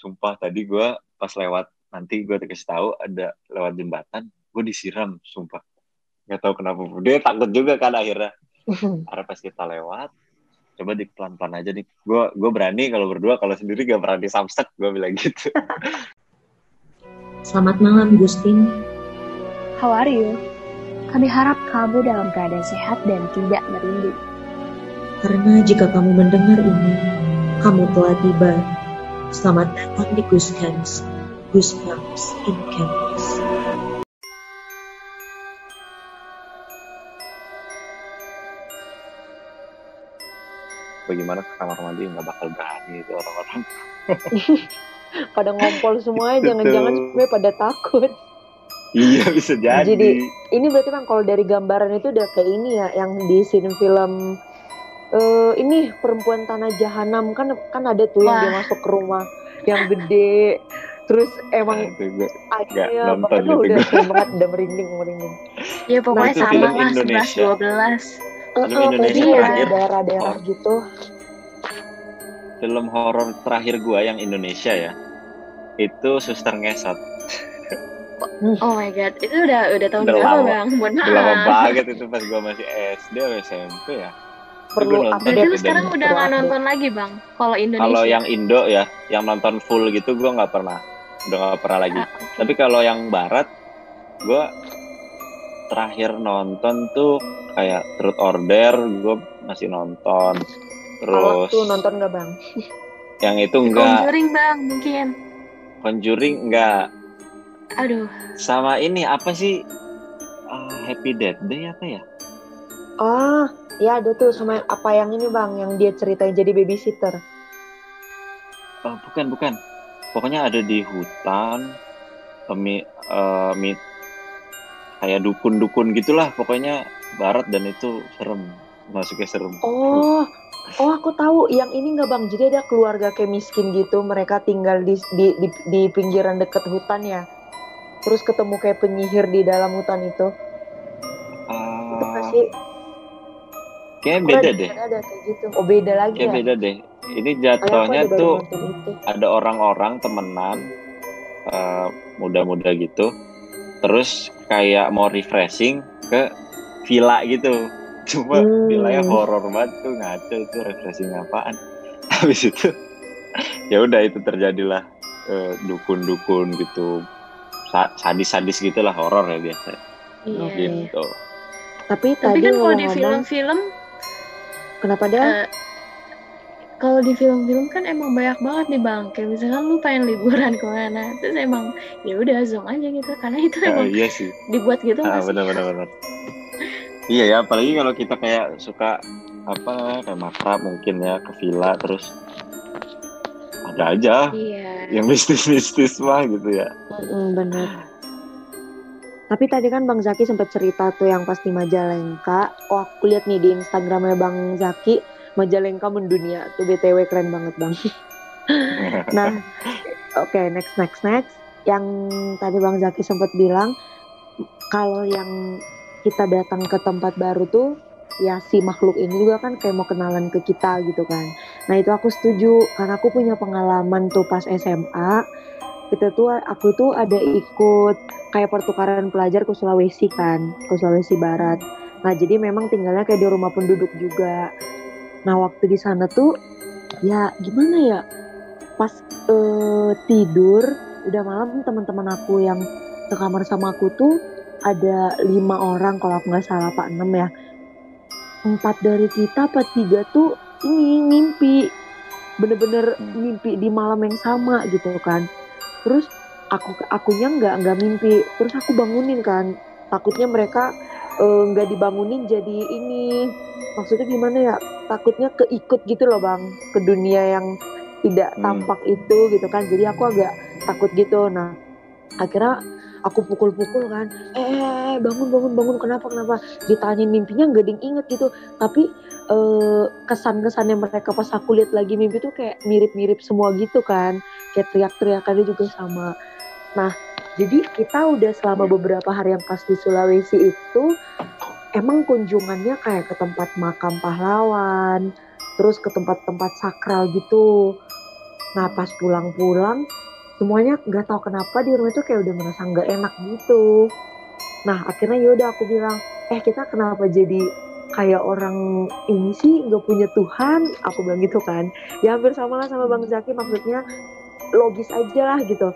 sumpah tadi gue pas lewat nanti gue dikasih tahu ada lewat jembatan gue disiram sumpah nggak tahu kenapa dia takut juga kan akhirnya karena pas kita lewat coba di pelan pelan aja nih gue gue berani kalau berdua kalau sendiri gak berani samsek gue bilang gitu Selamat malam, Gustin. How are you? Kami harap kamu dalam keadaan sehat dan tidak merindu. Karena jika kamu mendengar ini, kamu telah tiba. Selamat datang di Goosecamps, Goosebumps in Campus. bagaimana ke kamar mandi? Nggak bakal berani itu orang-orang. Pada ngompol semua jangan-jangan sebenarnya pada takut. Iya bisa jadi jadi. ini berarti bang kalau dari gambaran itu udah kayak ini ya yang di scene film uh, ini perempuan tanah jahanam kan kan ada tuh yang dia masuk ke rumah yang gede terus emang akhirnya pokoknya gitu, udah banget udah merinding merinding ya pokoknya nah, sama lah sebelas dua belas Indonesia ya, daerah-daerah oh. gitu. Film horor terakhir gua yang Indonesia ya. Itu Suster Ngesot. Oh my god, itu udah udah tahun berapa bang? Mohon maaf. lama banget itu pas gua masih SD atau SMP ya. Perlu update. Tapi sekarang udah nggak nonton lagi bang? Kalau Indonesia? Kalau yang Indo ya, yang nonton full gitu gua nggak pernah, udah nggak pernah lagi. Ah, okay. Tapi kalau yang Barat, gua terakhir nonton tuh kayak Truth Order gue masih nonton. Terus tuh nonton nggak bang? yang itu enggak Conjuring bang mungkin. Conjuring enggak aduh. Sama ini apa sih? Uh, Happy Death Day apa ya? Oh ya ada tuh sama apa yang ini bang yang dia ceritain jadi babysitter. Oh bukan bukan. Pokoknya ada di hutan pemi uh, kayak dukun-dukun gitulah pokoknya barat dan itu serem masuknya serem. Oh oh aku tahu. Yang ini nggak bang? Jadi ada keluarga kayak miskin gitu mereka tinggal di di di, di pinggiran dekat hutan ya? Terus ketemu kayak penyihir di dalam hutan itu? Uh, itu kasih kayak beda deh. ada kayak gitu. Oh beda lagi kayak ya? beda deh. Ini jatuhnya tuh ada orang-orang temenan uh, muda-muda gitu terus kayak mau refreshing ke villa gitu. Cuma hmm. villanya horor banget tuh ngaco itu refreshing apaan. Habis itu ya udah itu terjadilah uh, dukun-dukun gitu. Sadis-sadis gitulah horor ya biasa. Iya. gitu. tapi, tapi kan kalau di film-film kenapa dia uh, kalau di film-film kan emang banyak banget nih bang. Kayak misalkan lu pengen liburan ke mana terus emang ya udah zong aja gitu. Karena itu ah, emang uh, iya sih. dibuat gitu ah, benar benar benar. Iya ya apalagi kalau kita kayak suka apa kayak makra mungkin ya ke villa terus ada aja iya. yang mistis-mistis mah gitu ya. Mm, bener tapi tadi kan Bang Zaki sempat cerita tuh yang pasti Majalengka. Oh aku lihat nih di Instagramnya Bang Zaki Majalengka mendunia tuh btw keren banget bang. nah, oke okay, next next next. Yang tadi bang Zaki sempat bilang kalau yang kita datang ke tempat baru tuh ya si makhluk ini juga kan kayak mau kenalan ke kita gitu kan. Nah itu aku setuju karena aku punya pengalaman tuh pas SMA. Kita tuh aku tuh ada ikut kayak pertukaran pelajar ke Sulawesi kan, ke Sulawesi Barat. Nah jadi memang tinggalnya kayak di rumah penduduk juga. Nah waktu di sana tuh ya gimana ya pas uh, tidur udah malam teman-teman aku yang sekamar sama aku tuh ada lima orang kalau aku nggak salah pak enam ya empat dari kita apa tiga tuh ini mimpi bener-bener hmm. mimpi di malam yang sama gitu kan terus aku akunya nggak nggak mimpi. Terus aku bangunin kan. Takutnya mereka eh, nggak uh, dibangunin jadi ini. Maksudnya gimana ya? Takutnya keikut gitu loh bang. Ke dunia yang tidak hmm. tampak itu gitu kan. Jadi aku agak takut gitu. Nah akhirnya aku pukul-pukul kan. Eh, eh, eh bangun bangun bangun. Kenapa kenapa? Ditanya mimpinya nggak ding inget gitu. Tapi eh, kesan-kesan yang mereka pas aku lihat lagi mimpi tuh kayak mirip-mirip semua gitu kan. Kayak teriak-teriakannya juga sama nah jadi kita udah selama beberapa hari yang pas di Sulawesi itu emang kunjungannya kayak ke tempat makam pahlawan, terus ke tempat-tempat sakral gitu. nah pas pulang-pulang semuanya nggak tahu kenapa di rumah itu kayak udah merasa nggak enak gitu. Nah akhirnya yaudah aku bilang eh kita kenapa jadi kayak orang ini sih nggak punya Tuhan? Aku bilang gitu kan. Ya hampir sama lah sama Bang Zaki maksudnya logis aja lah gitu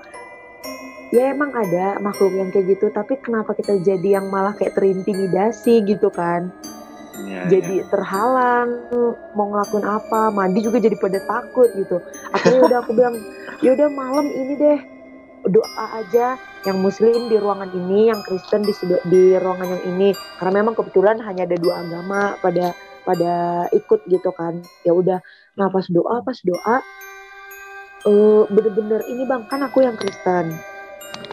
ya emang ada makhluk yang kayak gitu tapi kenapa kita jadi yang malah kayak terintimidasi gitu kan? Ya, jadi ya. terhalang mau ngelakuin apa mandi juga jadi pada takut gitu. Akhirnya udah aku bilang ya udah malam ini deh doa aja yang muslim di ruangan ini yang Kristen di di ruangan yang ini. Karena memang kebetulan hanya ada dua agama pada pada ikut gitu kan. Ya udah nah pas doa pas doa uh, bener-bener ini bang kan aku yang Kristen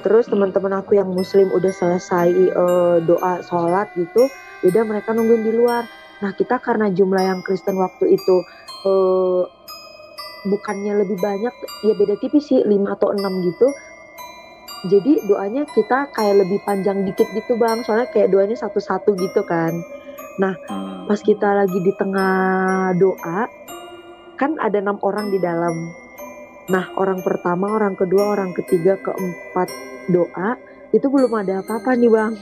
terus teman-teman aku yang muslim udah selesai uh, doa sholat gitu udah mereka nungguin di luar. Nah kita karena jumlah yang Kristen waktu itu uh, bukannya lebih banyak ya beda tipis sih 5 atau 6 gitu. Jadi doanya kita kayak lebih panjang dikit gitu bang. Soalnya kayak doanya satu-satu gitu kan. Nah hmm. pas kita lagi di tengah doa kan ada enam orang di dalam Nah, orang pertama, orang kedua, orang ketiga, keempat doa itu belum ada apa-apa nih bang.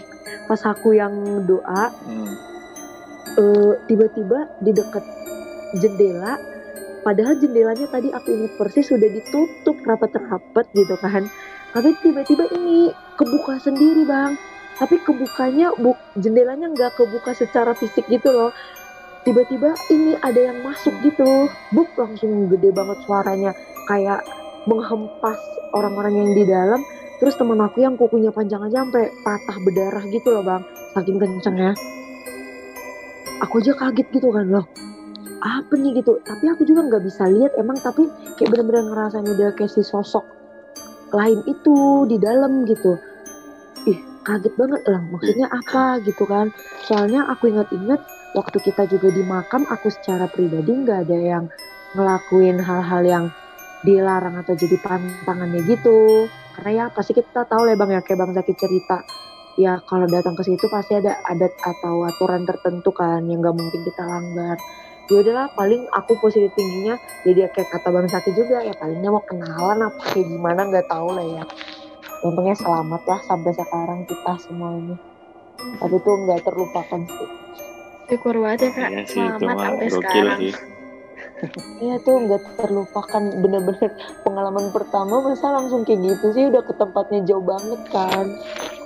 Pas aku yang doa, hmm. uh, tiba-tiba di dekat jendela, padahal jendelanya tadi aku ingat persis sudah ditutup rapat-rapat gitu kan. Tapi tiba-tiba ini kebuka sendiri bang. Tapi kebukanya bu jendelanya nggak kebuka secara fisik gitu loh tiba-tiba ini ada yang masuk gitu buk langsung gede banget suaranya kayak menghempas orang-orang yang di dalam terus teman aku yang kukunya panjang aja sampai patah berdarah gitu loh bang. Saking kencengnya aku aja kaget gitu kan loh apa nih gitu. Tapi aku juga nggak bisa lihat emang tapi kayak bener-bener ngerasain udah kayak si sosok lain itu di dalam gitu. Ih kaget banget lah maksudnya apa gitu kan. Soalnya aku ingat-ingat waktu kita juga di makam aku secara pribadi nggak ada yang ngelakuin hal-hal yang dilarang atau jadi pantangannya gitu. Karena ya pasti kita tahu lah bang ya kayak bang Zaki cerita. Ya kalau datang ke situ pasti ada adat atau aturan tertentu kan yang nggak mungkin kita langgar. Ya udahlah paling aku positif tingginya jadi kayak kata bang Zaki juga ya palingnya mau kenalan apa kayak gimana nggak tahu lah ya. Untungnya selamat lah sampai sekarang kita semuanya tapi tuh nggak terlupakan sih. Syukur banget ya kak. Iya selamat sampai sekarang. sih. Iya tuh nggak terlupakan bener-bener pengalaman pertama. Masa langsung kayak gitu sih? Udah ke tempatnya jauh banget kan?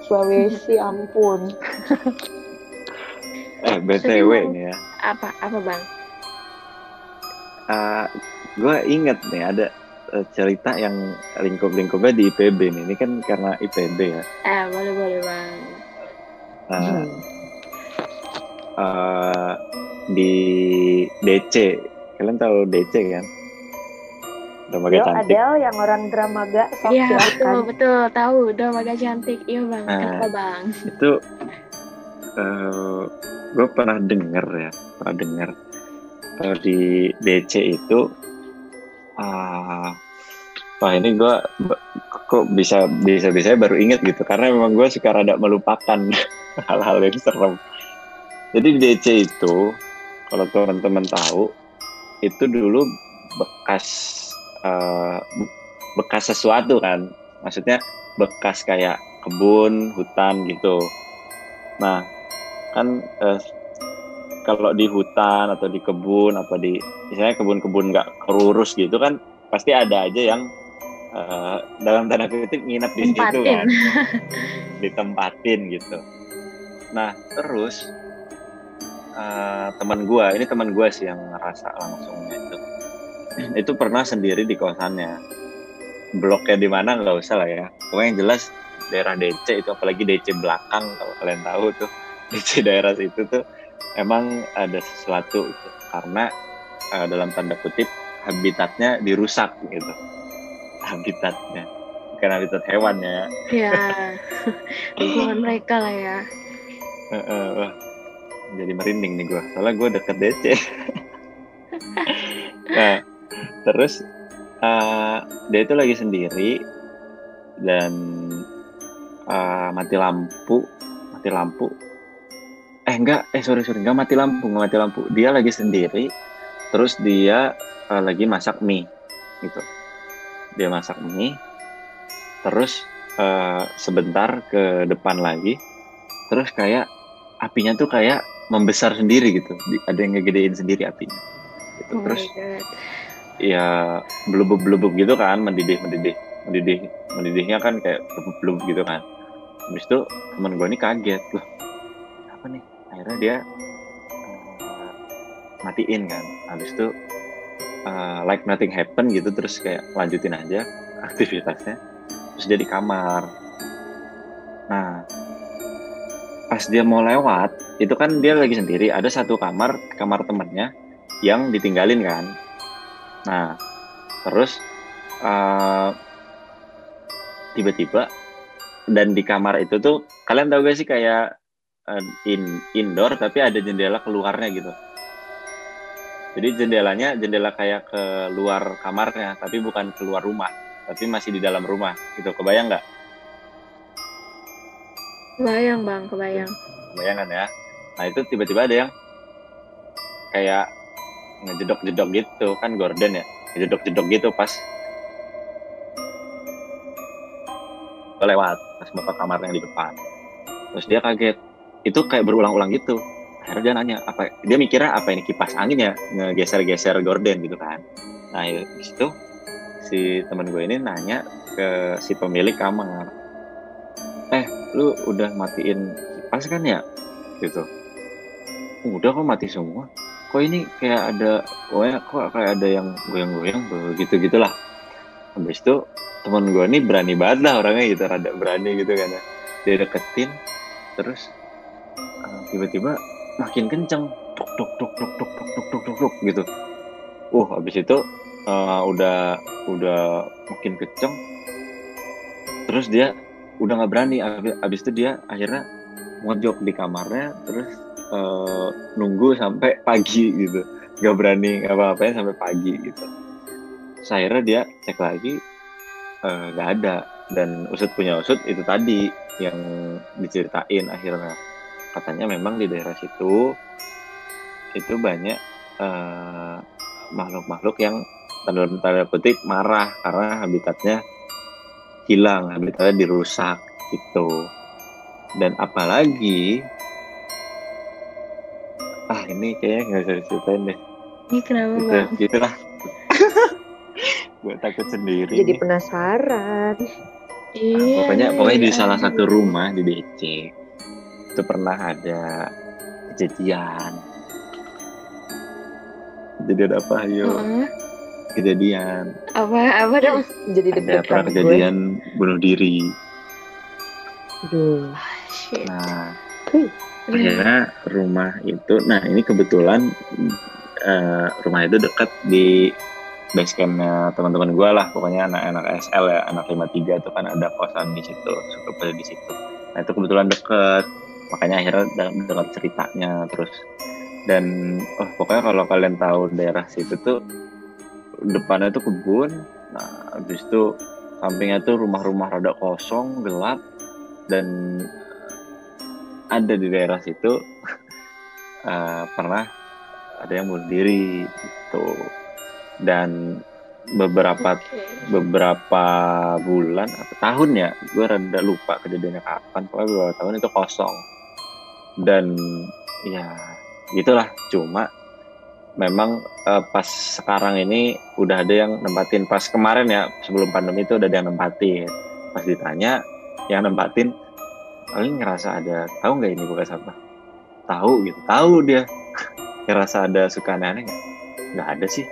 Sulawesi ampun. Eh btw nih ya. Apa apa bang? Uh, ah, gue inget nih ada uh, cerita yang lingkup-lingkupnya di IPB nih. Ini kan karena IPB ya. Eh boleh boleh bang. Uh, hmm. uh, di DC Kalian tahu DC kan? Dramaga Yo, cantik. Adele yang orang Dramaga Iya, betul, kan? betul, tahu Dramaga cantik. Iya, Bang. Nah, Apa, Bang? Itu uh, eh, gue pernah denger ya, pernah denger uh, di DC itu uh, wah ini gue kok bisa bisa bisa baru inget gitu karena memang gue suka rada melupakan hal-hal yang serem. Jadi di DC itu kalau teman-teman tahu itu dulu bekas uh, bekas sesuatu kan. Maksudnya bekas kayak kebun hutan gitu. Nah kan uh, kalau di hutan atau di kebun apa di misalnya kebun-kebun nggak kerurus gitu kan pasti ada aja yang uh, dalam tanda kutip nginep di situ kan. Ditempatin gitu. Nah terus uh, teman gue ini teman gue sih yang ngerasa langsung itu. Itu pernah sendiri di kosannya. Bloknya di mana nggak usah lah ya. Pokoknya yang jelas daerah DC itu apalagi DC belakang kalau kalian tahu tuh. DC daerah situ tuh emang ada sesuatu gitu. karena uh, dalam tanda kutip habitatnya dirusak gitu. Habitatnya. Bukan habitat hewan ya. Ya lingkungan mereka lah ya. Uh, uh, uh jadi merinding nih gue soalnya gue deket DC nah terus uh, dia itu lagi sendiri dan uh, mati lampu mati lampu. Eh enggak eh sorry sorry enggak mati lampu enggak mati lampu. Dia lagi sendiri terus dia uh, lagi masak mie gitu. Dia masak mie terus uh, sebentar ke depan lagi terus kayak apinya tuh kayak membesar sendiri gitu. Ada yang ngegedein sendiri apinya. Gitu. Oh terus ya belubuk belubuk gitu kan mendidih mendidih mendidih mendidihnya kan kayak belubuk gitu kan. Habis itu teman gue ini kaget. Loh apa nih? Akhirnya dia eh, matiin kan. Habis itu eh, like nothing happen gitu terus kayak lanjutin aja aktivitasnya. Terus dia di kamar. Nah pas dia mau lewat itu kan dia lagi sendiri ada satu kamar kamar temennya yang ditinggalin kan nah terus eh, tiba-tiba dan di kamar itu tuh kalian tahu gak sih kayak eh, in indoor tapi ada jendela keluarnya gitu jadi jendelanya jendela kayak ke luar kamarnya tapi bukan keluar rumah tapi masih di dalam rumah gitu kebayang nggak Kebayang bang, kebayang. Bayangan ya. Nah itu tiba-tiba ada yang kayak ngejedok-jedok gitu kan Gordon ya, ngejedok-jedok gitu pas lewat pas ke kamar yang di depan. Terus dia kaget. Itu kayak berulang-ulang gitu. Akhirnya dia nanya apa? Dia mikirnya apa ini kipas angin ya ngegeser-geser Gordon gitu kan. Nah di situ si temen gue ini nanya ke si pemilik kamar. Eh, lu udah matiin kipas kan ya? Gitu. Udah kok mati semua. Kok ini kayak ada, kok kayak ada yang goyang-goyang begitu gitulah. Habis itu teman gue ini berani banget lah orangnya gitu, rada berani gitu kan ya. Dia deketin, terus uh, tiba-tiba makin kenceng, tuk tuk tuk tuk tuk tuk tuk tuk tuk, tuk gitu. Uh, habis itu uh, udah udah makin kenceng. Terus dia udah nggak berani abis, abis itu dia akhirnya mojok di kamarnya terus eh, nunggu sampai pagi gitu. Nggak berani apa-apain sampai pagi gitu. Terus akhirnya dia cek lagi eh, nggak ada. Dan usut punya usut itu tadi yang diceritain akhirnya. Katanya memang di daerah situ itu banyak eh, makhluk-makhluk yang tanda tanda petik marah karena habitatnya hilang habitatnya dirusak gitu. Dan apalagi ah ini kayaknya nggak bisa diceritain deh Ini kenapa gitu bang? gitu lah gue takut sendiri Jadi nih. penasaran. Iya. pokoknya nih, pokoknya di ya salah satu rumah di DC itu pernah ada kejadian kejadian apa ayo Heeh. kejadian Apa apa dong? Jadi ada pernah gue. kejadian bunuh diri Aduh. Shit. nah. Akhirnya rumah itu nah ini kebetulan eh, rumah itu dekat di base campnya teman-teman gue lah pokoknya anak-anak SL ya anak 53 itu kan ada kosan di situ suka pada di situ. Nah itu kebetulan deket makanya akhirnya de- dengar ceritanya terus. Dan oh pokoknya kalau kalian tahu daerah situ tuh depannya tuh kebun nah habis itu sampingnya tuh rumah-rumah rada kosong gelap dan ada di daerah situ eh, pernah ada yang bunuh diri gitu. Dan beberapa Oke. beberapa bulan atau tahun ya gue rada lupa kejadiannya kapan pokoknya beberapa tahun itu kosong. Dan ya gitulah. Cuma memang eh, pas sekarang ini udah ada yang nempatin. Pas kemarin ya sebelum pandemi itu udah ada yang nempatin. Pas ditanya yang nempatin paling ngerasa ada tahu nggak ini bekas apa tahu gitu tahu dia ngerasa ada suka aneh-aneh nggak nggak ada sih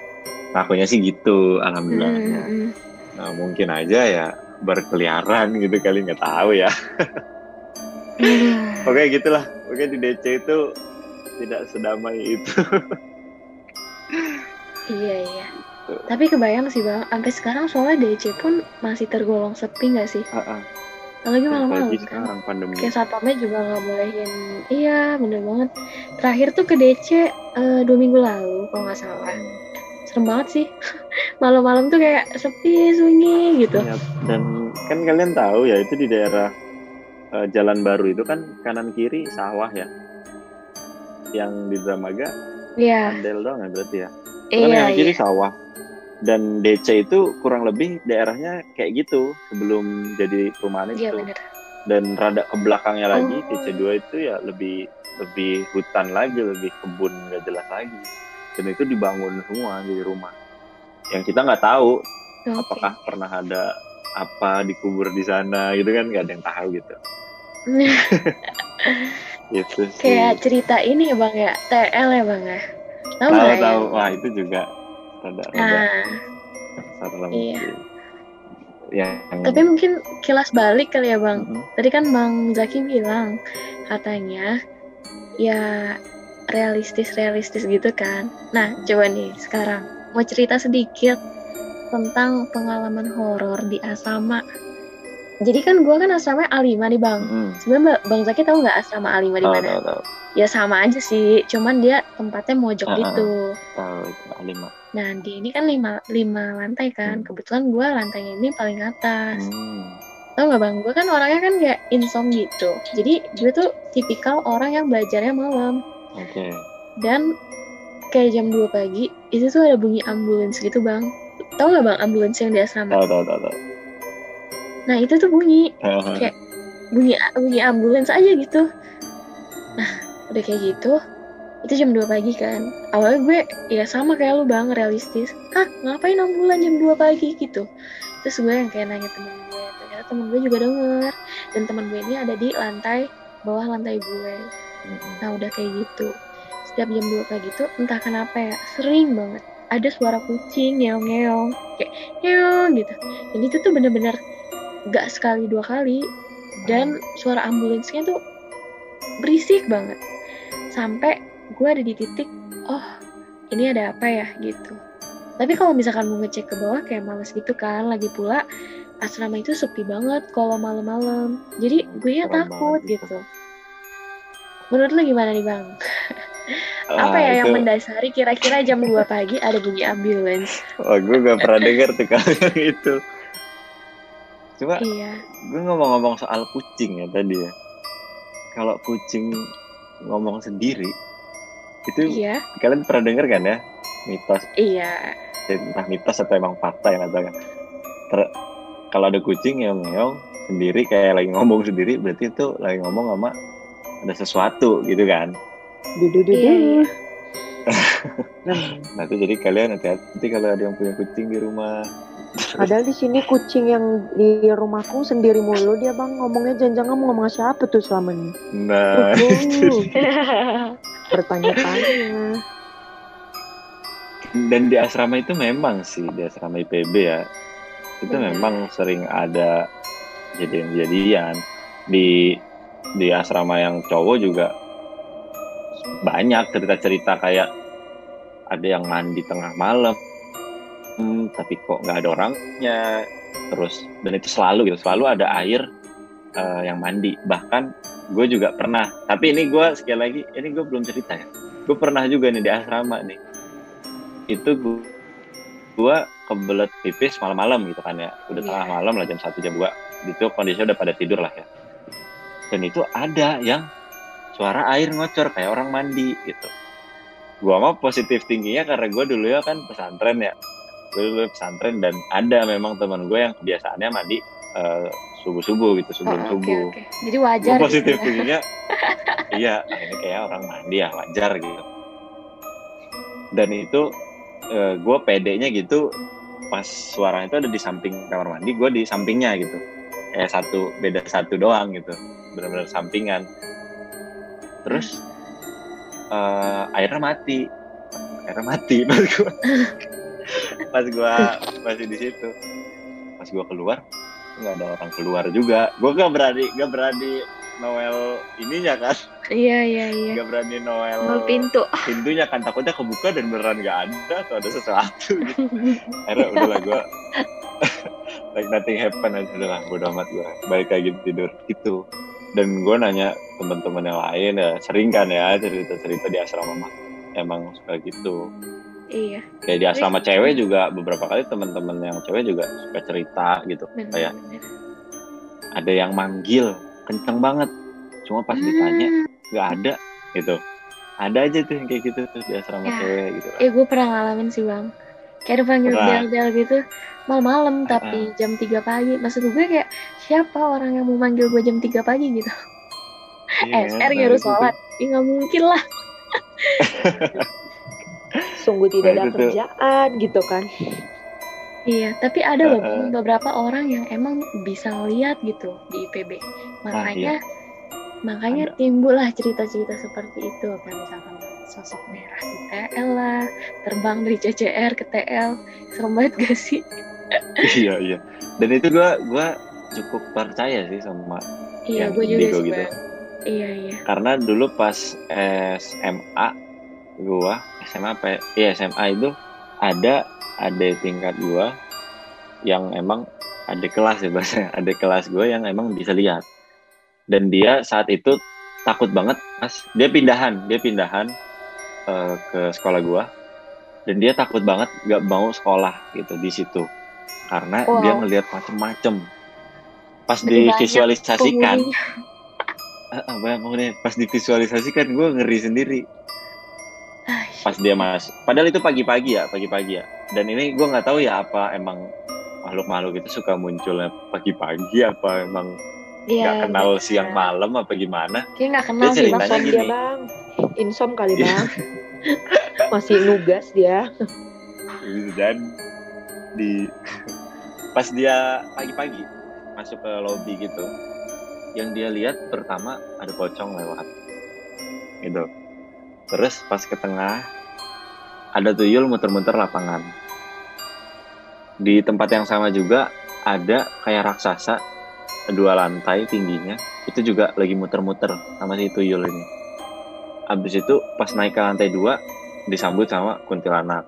ngakunya sih gitu alhamdulillahnya Mm, mm, Nah, mungkin aja ya berkeliaran gitu kali nggak tahu ya. mm. Oke gitulah. Oke di DC itu tidak sedamai itu. Iya iya. Tapi kebayang sih bang, sampai sekarang soalnya DC pun masih tergolong sepi nggak sih? Apalagi malam-malam Apalagi kan. sekarang pandemi. Kayak satpamnya juga nggak bolehin. Iya bener banget. Terakhir tuh ke DC eh, dua minggu lalu kalau nggak salah. Serem banget sih. Malam-malam tuh kayak sepi sunyi gitu. Ya, dan kan kalian tahu ya itu di daerah eh, Jalan Baru itu kan kanan kiri sawah ya. Yang di Dramaga Iya Andel doang ya berarti ya. Kan iya kanan kiri iya. sawah. Dan DC itu kurang lebih daerahnya kayak gitu sebelum jadi perumahan Iya itu bener. dan rada ke belakangnya lagi Oh. DC 2 itu ya lebih lebih hutan lagi lebih kebun nggak jelas lagi dan itu dibangun semua di rumah yang kita nggak tahu Oke. apakah pernah ada apa dikubur di sana gitu kan nggak ada yang tahu gitu itu sih Kayak cerita ini ya bang ya, TL ya bang ya. Tahu tahu ya? tahu wah itu juga rada rada Nah, iya. yang tapi mungkin kilas balik kali ya bang. Mm-mm. Tadi kan bang Zaki bilang katanya ya realistis realistis gitu kan. Nah coba nih sekarang mau cerita sedikit tentang pengalaman horor di asrama. Jadi kan gua kan asrama A5 nih bang. Mm-mm. Sebenarnya Ba- Bang Zaki tahu nggak asrama A5 di mana? Ya sama aja sih, cuman dia tempatnya mojok ah, gitu. tahu itu A5 Nah di ini kan lima, lima lantai kan. Hmm. Kebetulan gue lantainya ini paling atas. Hmm. Tau gak bang? Gue kan orangnya kan kayak insom gitu. Jadi gue tuh tipikal orang yang belajarnya malam. oke Dan kayak jam 2 pagi itu tuh ada bunyi ambulans gitu bang. Tau gak bang ambulans yang di asrama? tahu tahu tahu tahu Nah itu tuh bunyi Kayak- bunyi bunyi ambulans aja gitu. Nah udah kayak gitu itu jam 2 pagi kan. Awalnya gue ya sama kayak lu bang realistis. Ah ngapain ambulan jam 2 pagi gitu? Terus gue yang kayak nanya temen gue. Ternyata temen gue juga denger. Dan temen gue ini ada di lantai bawah lantai gue. Nah udah kayak gitu. Setiap jam 2 pagi tuh entah kenapa ya sering banget. Ada suara kucing ngeong-ngeong kayak ngeong gitu. Dan itu tuh bener-bener gak sekali dua kali. Dan suara ambulansnya tuh berisik banget. Sampai gue ada di titik oh ini ada apa ya? gitu. Tapi kalau misalkan mau ngecek ke bawah kayak males gitu kan lagi pula asrama itu sepi banget kalau malam-malam. Jadi gue ya takut gitu. gitu menurut lu gimana nih bang? Apa Ah, ya yang itu- mendasari kira-kira jam 2 pagi ada bunyi ambulans? Oh, gue gak pernah denger tuh kalau yang itu. Cuma iya. gue ngomong-ngomong soal kucing ya tadi ya. Kalau kucing ngomong sendiri, itu iya. kalian pernah denger kan ya mitos? Iya. Entah mitos atau emang fakta yang Ter- kalau ada kucing yang ngeong sendiri kayak lagi ngomong sendiri berarti itu lagi ngomong sama ada sesuatu gitu kan? Dudu dudu. Iya, iya. nah. Itu jadi kalian hati-hati kalau ada yang punya kucing di rumah. Padahal di sini kucing yang di rumahku sendiri mulu dia bang ngomongnya jangan-jangan mau ngomong sama siapa tuh selama ini. nah Bertanya-tanya. dan di asrama itu memang sih di asrama IPB ya itu Benar. memang sering ada kejadian-kejadian di di asrama yang cowok juga banyak cerita-cerita kayak ada yang mandi tengah malam hmm, tapi kok nggak ada orangnya terus dan itu selalu gitu selalu ada air eh, yang mandi bahkan gue juga pernah. Tapi ini gue sekali lagi ini gue belum cerita ya. Gue pernah juga nih di asrama nih. Itu gue gua kebelet pipis malam-malam gitu kan ya. Udah Iya. tengah malam lah jam satu jam dua. Itu kondisinya udah pada tidur lah ya. Dan itu ada yang suara air ngocor kayak orang mandi gitu. Gua mah positif tingginya karena gua dulu ya kan pesantren ya. Gue dulu pesantren dan ada memang teman gue yang kebiasaannya mandi subuh subuh gitu Oh, sebelum oke subuh. oke jadi wajar positif gitu ya. tingginya iya ah, ini kayak orang mandi ya wajar gitu. Dan itu eh, gue pedenya gitu pas suara itu ada di samping kamar mandi gue di sampingnya gitu. Kayak satu beda satu doang gitu benar-benar sampingan. Terus eh, airnya mati. Airnya mati pas gue pas gue masih di situ. Pas gue keluar nggak ada orang keluar juga. Gue gak berani gak berani Noel ininya kan. Iya iya iya. Gak berani Noel Nol pintu. pintunya kan takutnya kebuka dan beneran gak ada atau ada sesuatu. Gitu. akhirnya udahlah gue like nothing happen aja udahlah bodo amat gue balik lagi tidur gitu. Dan gue nanya teman-teman yang lain ya sering kan ya cerita-cerita di asrama mah. Emang suka gitu iya. Kayak di asrama cewek juga beberapa kali teman-teman yang cewek juga suka cerita gitu. Benar Kayak ada yang manggil kenceng banget. Cuma pas ditanya Hmm, nggak ada? Gitu. Ada aja tuh yang kayak gitu tuh di asrama Ya. cewek gitu kan. Eh gue pernah ngalamin sih bang. Kayak dipanggil Berat. bel-bel gitu malam-malam tapi jam 3 pagi. Maksud gue kayak siapa orang yang mau manggil gue jam 3 pagi gitu? Iya, eh nah, harus itu tuh. sholat. Ya nggak mungkin lah Sungguh tidak Nah, ada itu tuh. kerjaan gitu kan. iya tapi ada loh. Bang, beberapa orang yang emang bisa ngeliat gitu di IPB makanya makanya Ah, iya. Ada. timbul lah cerita-cerita seperti itu kayak misalkan sosok merah di TL lah terbang dari CCR ke TL serem banget gak sih iya iya dan itu gua gua cukup percaya sih sama iya Yang gue juga gitu. Iya iya karena dulu pas SMA gua SMA apa ya? Iya, SMA itu ada ada tingkat gua yang emang ada kelas ya bahasanya ada kelas gua yang emang bisa lihat. Dan dia saat itu takut banget pas dia pindahan dia pindahan eh, ke sekolah gua. Dan dia takut banget gak mau sekolah gitu di situ. Karena Wow. dia ngelihat macem-macem. Pas banyak divisualisasikan. ah, banyak penghuni. pas divisualisasikan gue ngeri sendiri pas dia masuk padahal itu pagi-pagi ya pagi-pagi ya dan ini gue nggak tahu ya apa emang makhluk-makhluk itu suka munculnya pagi-pagi apa emang iya, nggak kenal iya. siang malam apa gimana Kayak nggak kenal Dia sih bang. gini. dia bang. Insom kali Iya. bang. Masih nugas dia. Gitu, dan di pas dia pagi-pagi masuk ke lobby gitu yang dia lihat pertama ada pocong lewat gitu terus pas ke tengah ada tuyul muter-muter lapangan. Di tempat yang sama juga ada kayak raksasa dua lantai tingginya. Itu juga lagi muter-muter sama si tuyul ini. Habis itu pas naik ke lantai dua disambut sama kuntilanak.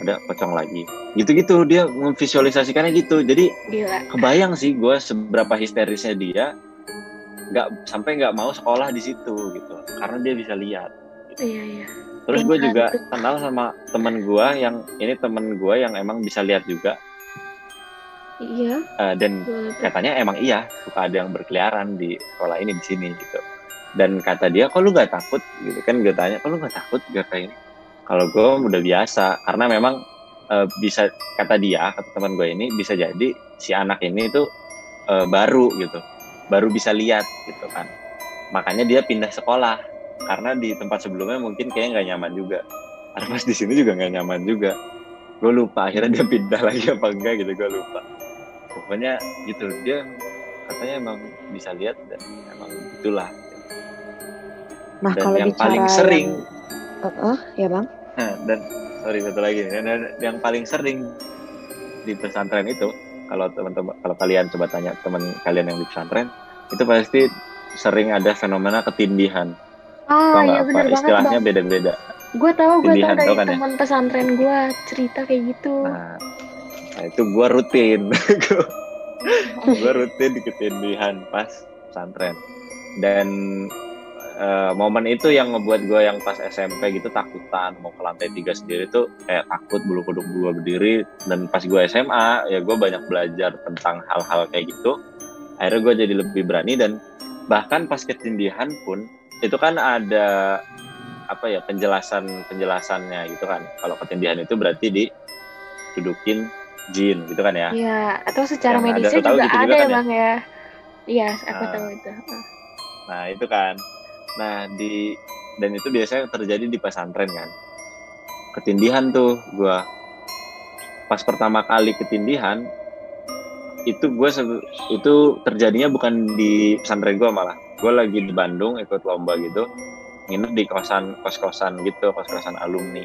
Ada pocong lagi. Gitu-gitu dia memvisualisasikannya gitu. Jadi Gila. kebayang sih gue seberapa histerisnya dia. Nggak sampai nggak mau sekolah di situ gitu. Karena dia bisa lihat Iya iya. terus gue juga Membantu. kenal sama temen gue yang ini temen gue yang emang bisa lihat juga Iya. eh, dan tuh? katanya emang iya suka ada yang berkeliaran di sekolah ini di sini gitu dan kata dia kok lu gak takut gitu kan gue tanya kok lu gak takut gak kayak ini kalau gue udah biasa karena memang eh, bisa kata dia kata teman gue ini bisa jadi si anak ini tuh eh, baru gitu baru bisa lihat gitu kan makanya dia pindah sekolah karena di tempat sebelumnya mungkin kayaknya nggak nyaman juga. Karena pas di sini juga nggak nyaman juga. Gue lupa akhirnya dia pindah lagi apa enggak gitu gue lupa. Pokoknya gitu dia katanya emang bisa lihat dan emang itulah Nah dan kalau yang bicara paling sering yang... Heeh, ya bang. Nah, dan sorry satu lagi nih, dan yang paling sering di pesantren itu kalau teman-teman kalau kalian coba tanya teman kalian yang di pesantren itu pasti sering ada fenomena ketindihan Ah iya bener banget istilahnya beda-beda? Gue tahu gue tahu dari kan ya? teman pesantren gue cerita kayak gitu. nah, nah itu gua rutin. Gue rutin di ketindihan pas pesantren dan eh, momen itu yang ngebuat gue yang pas SMP gitu takutan mau ke lantai tiga sendiri tuh kayak takut bulu kuduk gue berdiri. Dan pas gue SMA ya gue banyak belajar tentang hal-hal kayak gitu. Akhirnya gue jadi lebih berani dan bahkan pas ketindihan pun itu kan ada apa ya penjelasan penjelasannya gitu kan kalau ketindihan itu berarti didudukin jin gitu kan ya Iya, atau secara Yang ada, medisnya juga gitu ada juga ya kan ya? bang ya. Iya, aku Ah. tahu itu. Ah. Nah itu kan, nah di dan itu biasanya terjadi di pesantren kan. Ketindihan tuh gua pas pertama kali ketindihan itu gue itu terjadinya bukan di pesantren gua malah. Gue lagi di Bandung ikut lomba gitu, nginep di kosan kos kosan gitu, kos kosan alumni.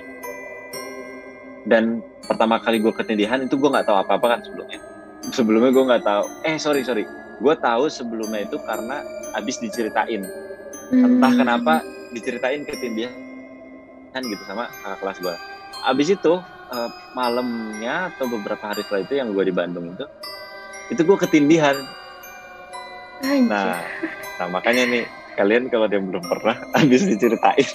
Dan pertama kali gue ketindihan itu gue nggak tahu apa apa kan sebelumnya. Sebelumnya gue nggak tahu. Eh sorry sorry, gue tahu sebelumnya itu karena abis diceritain entah Hmm. kenapa diceritain ketindihan kan gitu sama kakak kelas gue abis itu eh, malamnya atau beberapa hari setelah itu yang gue di Bandung itu itu gue ketindihan Anjir. nah nah makanya nih kalian kalau yang belum pernah abis diceritain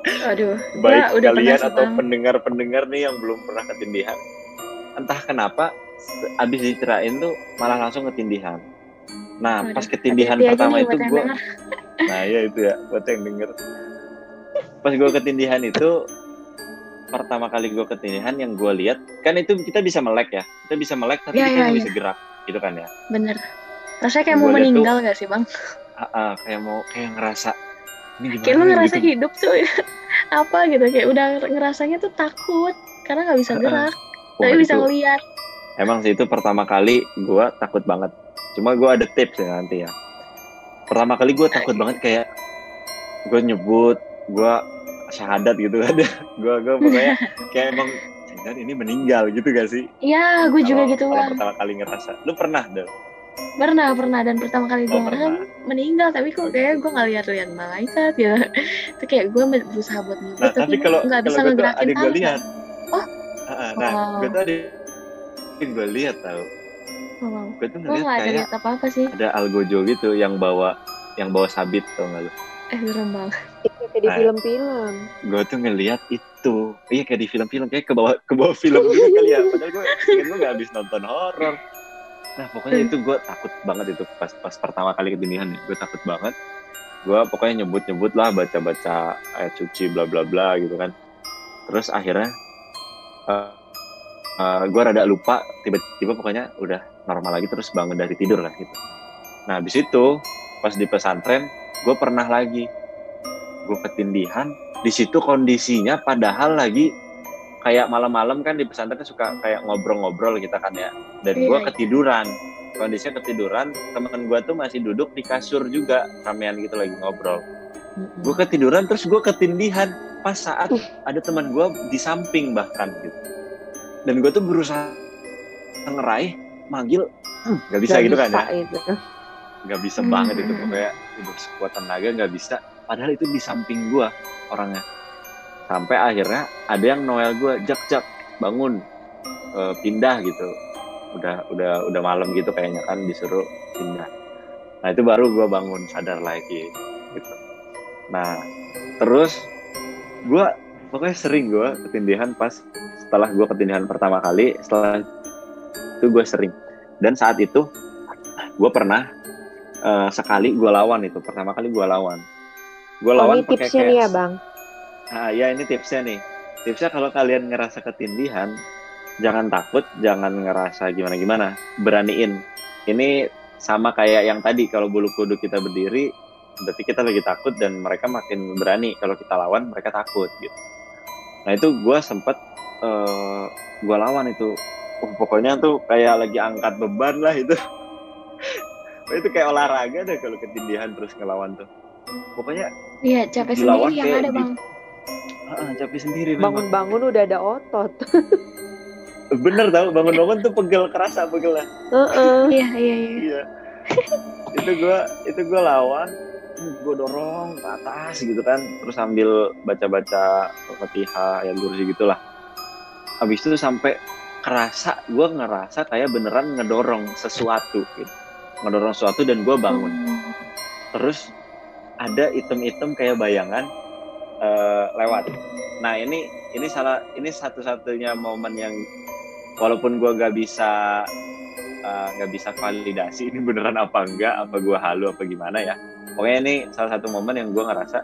Aduh, baik gua udah kalian atau pendengar-pendengar nih yang belum pernah ketindihan entah kenapa abis diceritain tuh malah langsung ketindihan nah Waduh, pas ketindihan pertama itu gue. Nah iya itu ya buat yang denger. Pas gue ketindihan itu pertama kali gue ketindihan yang gue lihat kan itu kita bisa melek ya kita bisa melek tapi Iya, kita nggak iya. bisa gerak gitu kan ya Bener. Rasanya kayak mau liat tuh- meninggal gak sih bang? Ah, ah, kayak mau kayak ngerasa ini gimana Kayak lu ngerasa gitu. hidup tuh apa gitu kayak udah ngerasanya tuh takut karena nggak bisa gerak Wah, tapi bisa ngeliat. Emang sih itu pertama kali gue takut banget. Cuma gue ada tips ya nanti ya. Pertama kali gue takut banget kayak gue nyebut, gue syahadat gitu kan. gue gue pokoknya kayak emang jangan ini meninggal gitu gak sih? Iya, gue juga gitu bang. pertama kali ngerasa. Lu pernah dong? Pernah pernah dan pertama kali gue Oh, ngerasain pernah. meninggal tapi kok kayak gue nggak lihat-lihat malaikat gitu. Itu kayak gue berusaha buat nyebut Nah, tapi kalau nggak bisa gue ngegerakin ada gue lihat. Oh. Ah, ah, Nah, Oh. gue tuh ada gue lihat tau. Oh, Gue tuh gue ngeliat nggak ada kayak lihat apa-apa sih. ada algojo gitu yang bawa yang bawa sabit tau gak lu? Eh serem banget. Itu kayak di Nah. film-film. gue tuh ngeliat itu iya kayak di film-film kayak ke bawah ke bawah film juga kali ya padahal gue gue gak habis nonton horor nah pokoknya itu gue takut banget itu pas pas pertama kali ketindihan gue takut banget. Gue pokoknya nyebut nyebut lah baca baca ayat suci bla bla bla gitu kan. Terus akhirnya uh, gue rada lupa tiba-tiba pokoknya udah normal lagi terus bangun dari tidur lah gitu. Nah habis itu pas di pesantren gue pernah lagi. Gue ketindihan di situ kondisinya padahal lagi kayak malam-malam kan di pesantren suka kayak ngobrol-ngobrol kita kan ya. Dan Iya, gue iya. ketiduran. Kondisinya ketiduran temen gue tuh masih duduk di kasur juga ramean gitu lagi ngobrol. Gue ketiduran terus gue ketindihan. Pas saat ada teman gue di samping bahkan gitu. Dan gue tuh berusaha ngeraih manggil "Hmm, nggak bisa Nggak gitu kan ya? nggak bisa banget itu pokoknya udah sekuat tenaga nggak bisa. Padahal itu di samping gua orangnya sampai akhirnya ada yang noel gua jak jak bangun. Eh, pindah gitu. Udah udah udah malam gitu kayaknya kan disuruh pindah. Nah itu baru gua bangun sadar lagi gitu. Nah terus gua pokoknya sering gua ketindihan pas setelah gua ketindihan pertama kali setelah itu gue sering. Dan saat itu gue pernah eh, sekali gue lawan itu. Pertama kali gue lawan. Gue Oh, lawan pakai tipsnya nih ya kayak bang. Ah ya ini tipsnya nih. Tipsnya kalau kalian ngerasa ketindihan jangan takut jangan ngerasa gimana gimana beraniin. Ini sama kayak yang tadi kalau bulu kuduk kita berdiri berarti kita lagi takut dan mereka makin berani. Kalau kita lawan mereka takut gitu. Nah itu gue sempet eh gue lawan itu. Uh, pokoknya tuh kayak lagi angkat beban lah itu. Itu kayak olahraga deh kalau ketindihan terus ngelawan tuh. Pokoknya Iya capek sendiri yang ada di- bang. Ah, capek sendiri. Bangun-bangun udah ada otot. bener tau bangun-bangun tuh pegel kerasa pegel lah. Iya iya iya. iya itu gua itu gua lawan gue dorong ke atas gitu kan terus sambil baca-baca fatihah ya kursi gitulah habis itu sampai kerasa gue ngerasa kayak beneran ngedorong sesuatu gitu ngedorong sesuatu dan gue bangun Oh. terus ada item-item kayak bayangan eh, lewat. Nah ini ini salah ini satu-satunya momen yang walaupun gua gak bisa eh, nggak bisa validasi ini beneran apa enggak, apa gua halu apa gimana ya. Pokoknya ini salah satu momen yang gua ngerasa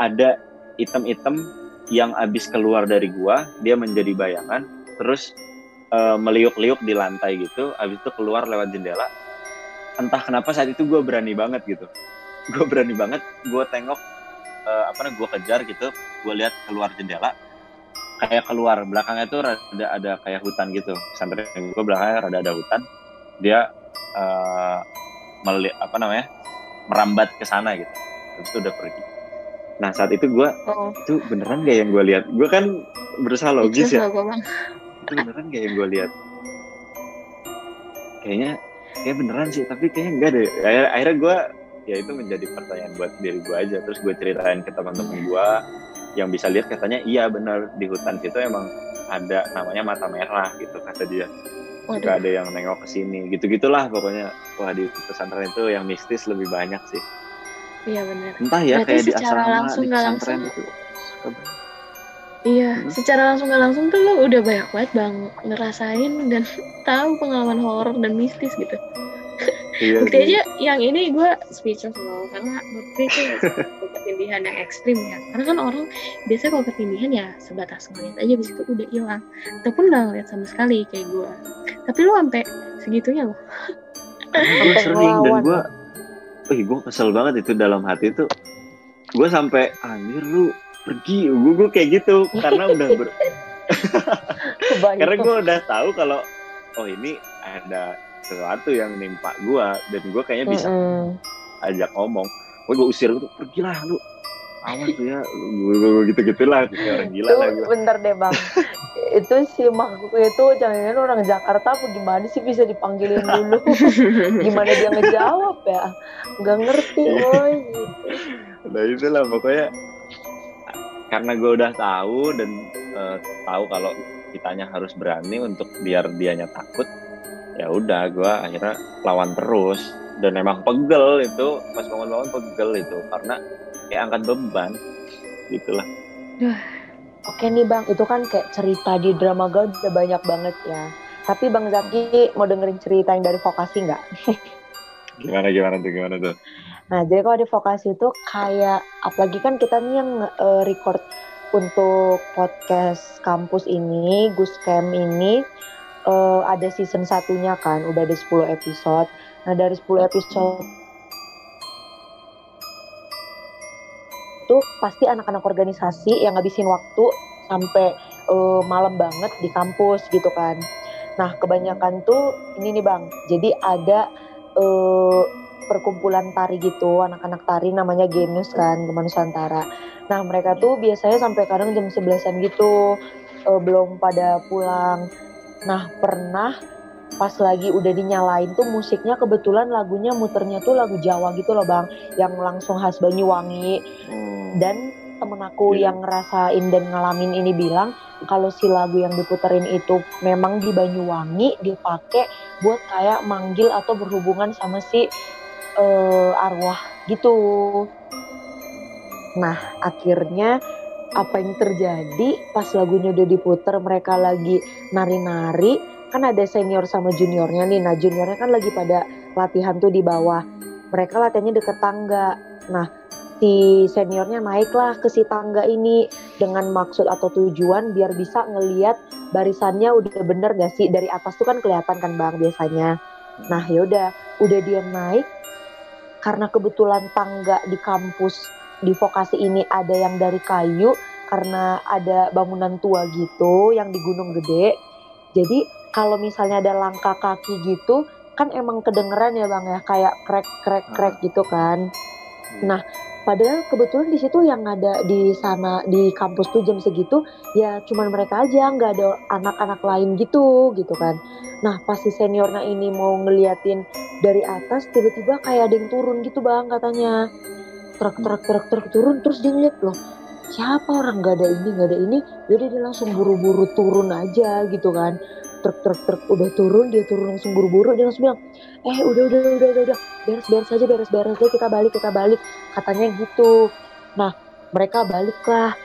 ada item-item yang abis keluar dari gua, dia menjadi bayangan, terus eh, meliuk-liuk di lantai gitu, abis itu keluar lewat jendela. Entah kenapa saat itu gue berani banget gitu gue berani banget gue tengok eh, apa namanya gue kejar gitu gue lihat keluar jendela kayak keluar belakangnya tuh ada ada kayak hutan gitu pesantren gue belakangnya rada ada hutan dia eh meli- apa namanya merambat ke sana gitu terus itu udah pergi. Nah saat itu gue Oh, itu beneran gak yang gue lihat? Gue kan berusaha logis itu ya. itu beneran gak yang gue lihat? Kayaknya kayak beneran sih tapi kayaknya enggak deh. Akhirnya, akhirnya gue ya itu menjadi pertanyaan buat diri gue aja terus gue ceritain ke teman-teman gue yang bisa lihat katanya iya benar di hutan situ emang ada namanya mata merah gitu kata dia Waduh. ada yang nengok ke sini gitu gitulah pokoknya wah di pesantren itu yang mistis lebih banyak sih Iya benar. entah ya Berarti kayak di secara asrama langsung di nggak pesantren langsung? itu. Iya, Hmm. secara langsung nggak langsung tuh lo udah banyak banget bang ngerasain dan tahu pengalaman horor dan mistis gitu. Iya bukti aja yang ini gue speechless loh karena bukti itu ketindihan yang ekstrim ya. Karena kan orang biasanya kalau ketindihan ya sebatas ngeliat aja bis itu udah hilang. Ataupun nggak ngeliat sama sekali kayak gue tapi lu sampai segitunya loh. Gue sering dan gue, wih gue kesel banget itu dalam hati tuh. Gue sampai anjir lu pergi, gue gue kayak gitu karena udah ber, karena gue udah tahu kalau oh ini ada sesuatu yang nimpa gue dan gue kayaknya bisa Mm-mm. ajak ngomong. Gue gue usir tuh pergilah lu. Awas tuh ya, gue gitu gitulah orang gila lah gue. bentar deh bang itu si makhluk itu jangan orang Jakarta apa gimana sih bisa dipanggilin dulu gimana dia ngejawab ya nggak ngerti Iya. woi Nah itulah pokoknya karena gue udah tahu dan eh, tahu kalau kitanya harus berani untuk biar dianya takut ya udah gue akhirnya lawan terus. Dan emang pegel itu pas bangun-bangun pegel itu karena kayak angkat beban gitulah. Oke nih bang itu kan kayak cerita di drama Gaul udah banyak banget ya. Tapi bang Zaki mau dengerin cerita yang dari vokasi nggak? Gimana gimana tuh gimana tuh? Nah, jadi kalau di vokasi itu kayak apalagi kan kita nih yang eh, record untuk podcast kampus ini, Gus Camp ini eh, ada season satunya kan, udah ada 10 episode. Nah, dari 10 episode itu pasti anak-anak organisasi yang ngabisin waktu sampai eh, malam banget di kampus gitu kan. Nah, kebanyakan tuh ini nih Bang. Jadi ada eh, perkumpulan tari gitu, anak-anak tari namanya Genus kan, Gema Nusantara. Nah, mereka tuh biasanya sampai kadang jam 11-an gitu, eh, belum pada pulang. Nah, pernah pas lagi udah dinyalain tuh musiknya kebetulan lagunya muternya tuh lagu Jawa gitu loh Bang, yang langsung khas Banyuwangi Hmm. dan temen aku Iya. yang ngerasain dan ngalamin ini bilang kalau si lagu yang diputerin itu memang di Banyuwangi dipakai buat kayak manggil atau berhubungan sama si eh, arwah gitu. Nah akhirnya apa yang terjadi pas lagunya udah diputer mereka lagi nari-nari. Kan ada senior sama juniornya nih. Nah juniornya kan lagi pada latihan tuh di bawah. Mereka latihannya deket tangga. Nah si seniornya naiklah ke si tangga ini dengan maksud atau tujuan biar bisa ngeliat barisannya udah bener gak sih? Dari atas tuh kan kelihatan kan bang biasanya. Nah yaudah udah dia naik karena kebetulan tangga di kampus di vokasi ini ada yang dari kayu karena ada bangunan tua gitu yang di Gunung Gede jadi kalau misalnya ada langkah kaki gitu kan emang kedengeran ya bang ya kayak krek krek krek gitu kan Nah, padahal kebetulan di situ yang ada di sana di kampus tuh jam segitu ya cuman mereka aja nggak ada anak-anak lain gitu gitu kan. Nah, pas si seniornya ini mau ngeliatin dari atas tiba-tiba kayak ada yang turun gitu bang katanya. Truk truk truk truk turun terus dia ngeliat loh siapa orang? Nggak ada ini nggak ada ini. Jadi dia langsung buru-buru turun aja gitu kan. Truk truk truk udah turun dia turun langsung buru-buru dia langsung bilang eh udah udah udah udah udah beres beres aja beres beres aja kita balik kita balik katanya gitu. Nah mereka baliklah.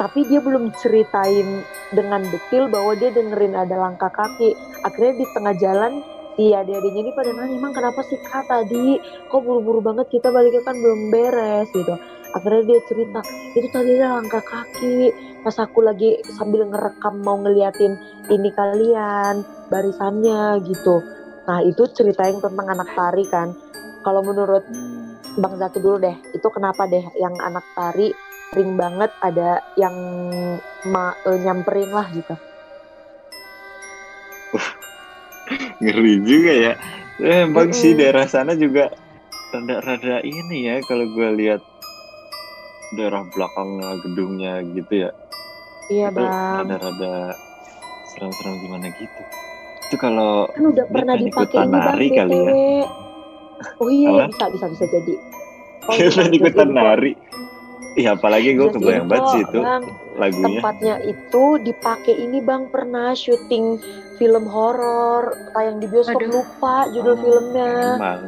Tapi dia belum ceritain dengan detail bahwa dia dengerin ada langkah kaki. Akhirnya di tengah jalan si adik-adiknya ini pada nanya emang kenapa sih kak tadi kok buru-buru banget kita baliknya kan belum beres gitu akhirnya dia cerita itu tadi ada langkah kaki pas aku lagi sambil ngerekam mau ngeliatin ini kalian barisannya gitu nah itu ceritain tentang anak tari kan kalau menurut. Bang Zaki dulu deh, itu kenapa deh yang anak tari sering banget ada yang ma, eh, nyamperin lah gitu. Ngeri juga ya eh, emang sih Mm-mm. daerah sana juga rada-rada ini ya kalau gue lihat daerah belakangnya gedungnya gitu ya Iya itu bang, rada-rada serem-serem gimana gitu itu kalau kan udah pernah dipakai ini bang nari kali ya. Oh iya Apa? bisa bisa bisa jadi. Oh, iya, ikutan nari iya apalagi gue kebayang banget sih itu Bang, lagunya tempatnya itu dipakai ini bang pernah syuting film horor tayang di bioskop Aduh. lupa judul Oh, filmnya. emang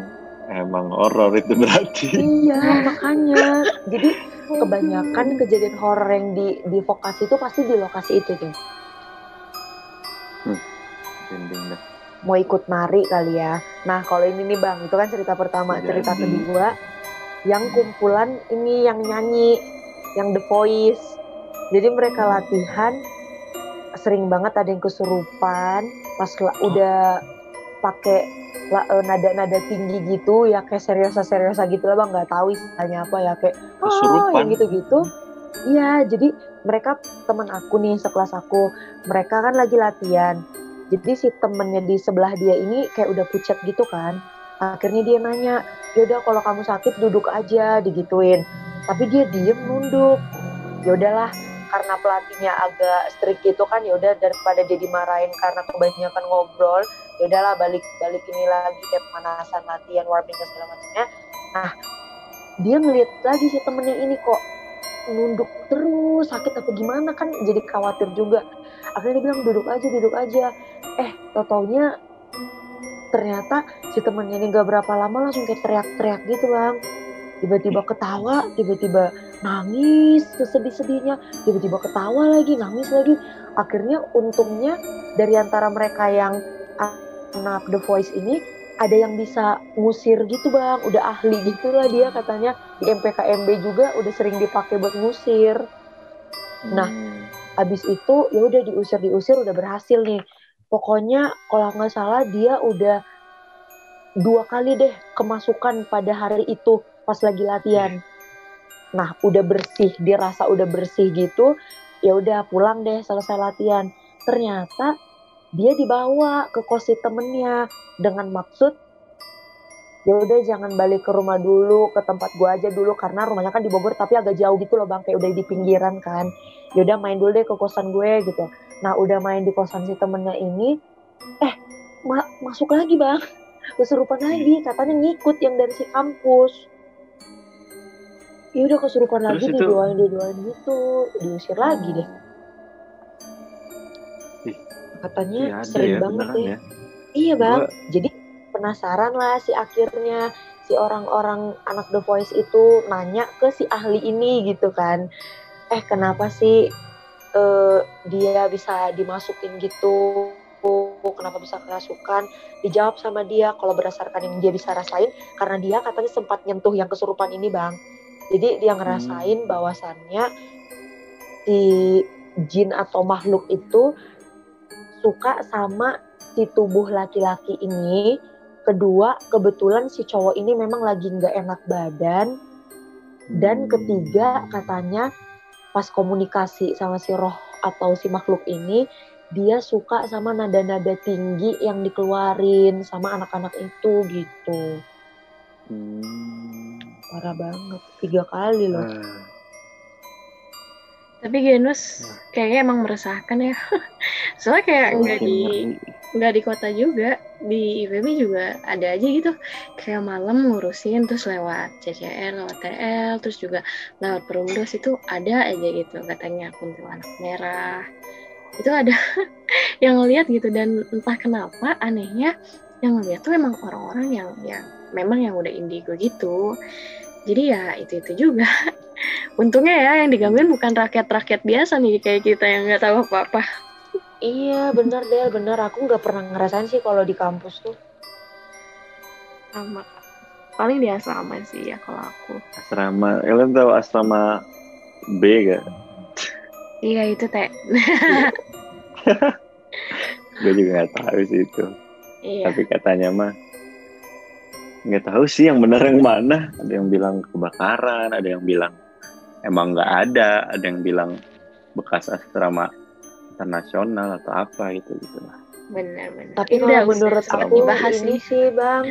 emang horor itu berarti Iya makanya. Jadi kebanyakan kejadian horor yang di di vokasi itu pasti di lokasi itu tuh. Dinding dah. mau ikut nari kali ya. Nah kalau ini nih bang, itu kan cerita pertama, Jadi. cerita kedua yang kumpulan ini yang nyanyi, yang The Voice. Jadi mereka latihan sering banget ada yang kesurupan. Pas la- udah pakai eh, nada-nada tinggi gitu ya kayak seriosa-seriosa gitu lah bang. Nggak tahu istilahnya apa ya kayak "Ah," Kesurupan. yang gitu-gitu. Iya jadi mereka teman aku nih sekelas aku mereka kan lagi latihan. Jadi si temennya di sebelah dia ini kayak udah pucat gitu kan. Akhirnya dia nanya yaudah kalau kamu sakit duduk aja digituin. Tapi dia diem nunduk. Ya udahlah karena pelatihnya agak strict gitu kan ya udah daripada dia dimarahin karena kebanyakan ngobrol ya udahlah balik balik ini lagi kayak pemanasan latihan warming dan segala macamnya. Nah dia ngeliat lagi si temennya ini kok nunduk terus sakit apa gimana kan jadi khawatir juga. Akhirnya dia bilang duduk aja duduk aja. Eh tau taunya ternyata si temennya ini gak berapa lama langsung kayak teriak-teriak gitu bang tiba-tiba ketawa tiba-tiba nangis sesedih-sedihnya tiba-tiba ketawa lagi nangis lagi. Akhirnya untungnya dari antara mereka yang anak The Voice ini ada yang bisa ngusir gitu bang. Udah ahli gitu lah dia katanya. Di MPKMB juga udah sering dipakai buat ngusir. Nah, Hmm. abis itu ya udah diusir diusir udah berhasil nih pokoknya kalau nggak salah dia udah dua kali deh kemasukan pada hari itu pas lagi latihan. Nah udah bersih dia rasa udah bersih gitu ya udah pulang deh selesai latihan. Ternyata dia dibawa ke kos temennya dengan maksud ya udah jangan balik ke rumah dulu ke tempat gua aja dulu karena rumahnya kan di Bogor tapi agak jauh gitu loh bang kayak udah di pinggiran kan. Ya udah main dulu deh ke kosan gue gitu nah udah main di kosan si temennya ini eh ma- masuk lagi bang. Kesurupan lagi katanya ngikut yang dari si kampus. Ya udah kesurupan Terus lagi itu- didoain didoain gitu. Diusir lagi deh. Ih, katanya Iya ada sering ya banget deh. ya. Iya bang, Gua- jadi penasaran lah si akhirnya si orang-orang anak The Voice itu nanya ke si ahli ini gitu kan, eh kenapa sih eh, dia bisa dimasukin gitu, kenapa bisa kerasukan? Dijawab sama dia kalau berdasarkan yang dia bisa rasain, karena dia katanya sempat nyentuh yang kesurupan ini bang, jadi dia ngerasain bahwasannya si jin atau makhluk itu suka sama si tubuh laki-laki ini. Kedua kebetulan si cowok ini memang lagi nggak enak badan. Dan ketiga katanya pas komunikasi sama si roh atau si makhluk ini dia suka sama nada-nada tinggi yang dikeluarin sama anak-anak itu gitu Hmm. parah banget tiga kali loh Ah. Tapi Genus kayaknya emang meresahkan ya. Soalnya kayak nggak di nggak di kota juga, di IPB juga ada aja gitu. Kayak malam ngurusin terus lewat CCR, lewat TL, terus juga lewat Perumdos itu ada aja gitu katanya kuntilanak merah. Itu ada yang ngeliat gitu dan entah kenapa anehnya yang ngeliat tuh emang orang-orang yang yang memang yang udah indigo gitu. Jadi ya itu itu juga. Untungnya ya yang digangguin bukan rakyat-rakyat biasa nih kayak kita yang nggak tahu apa-apa. Iya bener Del bener aku nggak pernah ngerasain sih kalau di kampus tuh Sama. Paling di asrama sih ya kalau aku. Asrama, kalian tahu asrama B gak? Iya itu teh. Gue juga nggak tahu sih itu. iya. Tapi katanya mah nggak tahu sih yang benar yang mana. Ada yang bilang kebakaran, ada yang bilang emang nggak ada, ada yang bilang bekas asrama internasional atau apa gitu gitu lah. Benar-benar. Tapi Udah, kalau menurut usah aku dibahas ini nih. sih bang,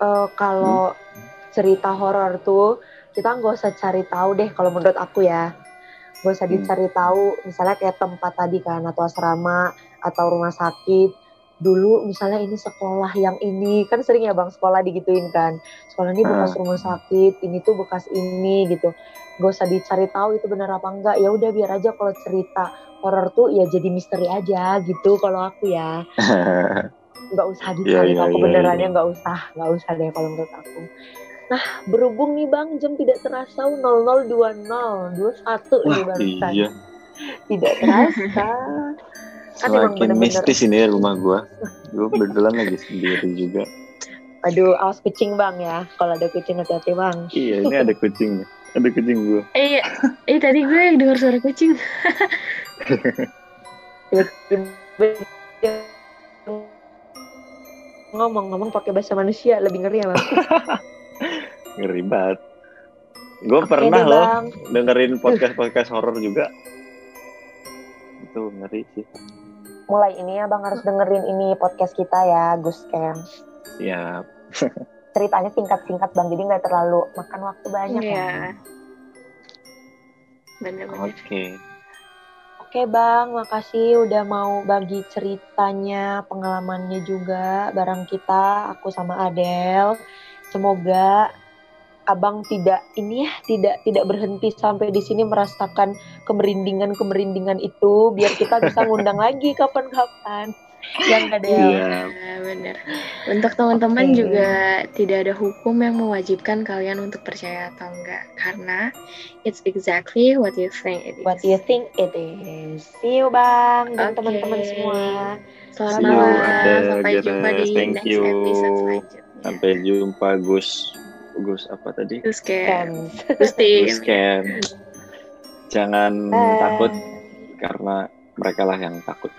eh, kalau cerita horor tuh kita nggak usah cari tahu deh kalau menurut aku ya, nggak usah Hmm. dicari tahu. Misalnya kayak tempat tadi kan atau asrama atau rumah sakit. Dulu misalnya ini sekolah yang ini kan sering ya bang sekolah digituin kan. Sekolah ini bekas Ah. rumah sakit, ini tuh bekas ini gitu. Gak usah dicari tahu itu benar apa enggak. Ya udah biar aja kalau cerita horor tuh ya jadi misteri aja gitu kalau aku ya nggak usah dicari Iya, tahu iya, kebenarannya iya. nggak usah nggak usah deh kalau menurut aku nah berhubung nih bang jam tidak terasa 0020 21 nih barusan iya, tidak terasa kan emang semakin bener-bener mistis ini rumah gua. gue betulan lagi sendiri juga Aduh, awas kucing bang ya. Kalau ada kucing hati-hati bang. iya ini ada kucing ada kucing gue Eh, eh tadi gue yang dengar suara kucing. Ngomong-ngomong pakai bahasa manusia lebih ngeri ya bang. ngeri banget gue Oke pernah deh, loh Bang. dengerin podcast podcast horor juga itu ngeri sih Mulai ini ya bang harus dengerin ini podcast kita ya, Gus Camp. ya Ceritanya singkat-singkat bang, jadi nggak terlalu makan waktu banyak ya. Iya. Bener-bener. oke Oke bang, makasih udah mau bagi ceritanya, pengalamannya juga bareng kita, aku sama Adel. Semoga abang tidak ini ya, tidak tidak berhenti sampai di sini merasakan kemerindingan kemerindingan itu, biar kita bisa ngundang lagi kapan-kapan. Yang Adel. iya Nah, bener. Untuk teman-teman Oke. juga tidak ada hukum yang mewajibkan kalian untuk percaya atau enggak. Karena it's exactly what you think it is. What you think it is? See you bang dan Oke. teman-teman semua. Selamat malam. Sampai jumpa di. Thank next you. episode selanjutnya. sampai jumpa Gus Gus apa tadi. Terus tim. Gus Ken jangan Bye. takut karena mereka lah yang takut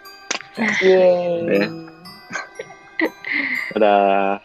Yeay. Ya. dadah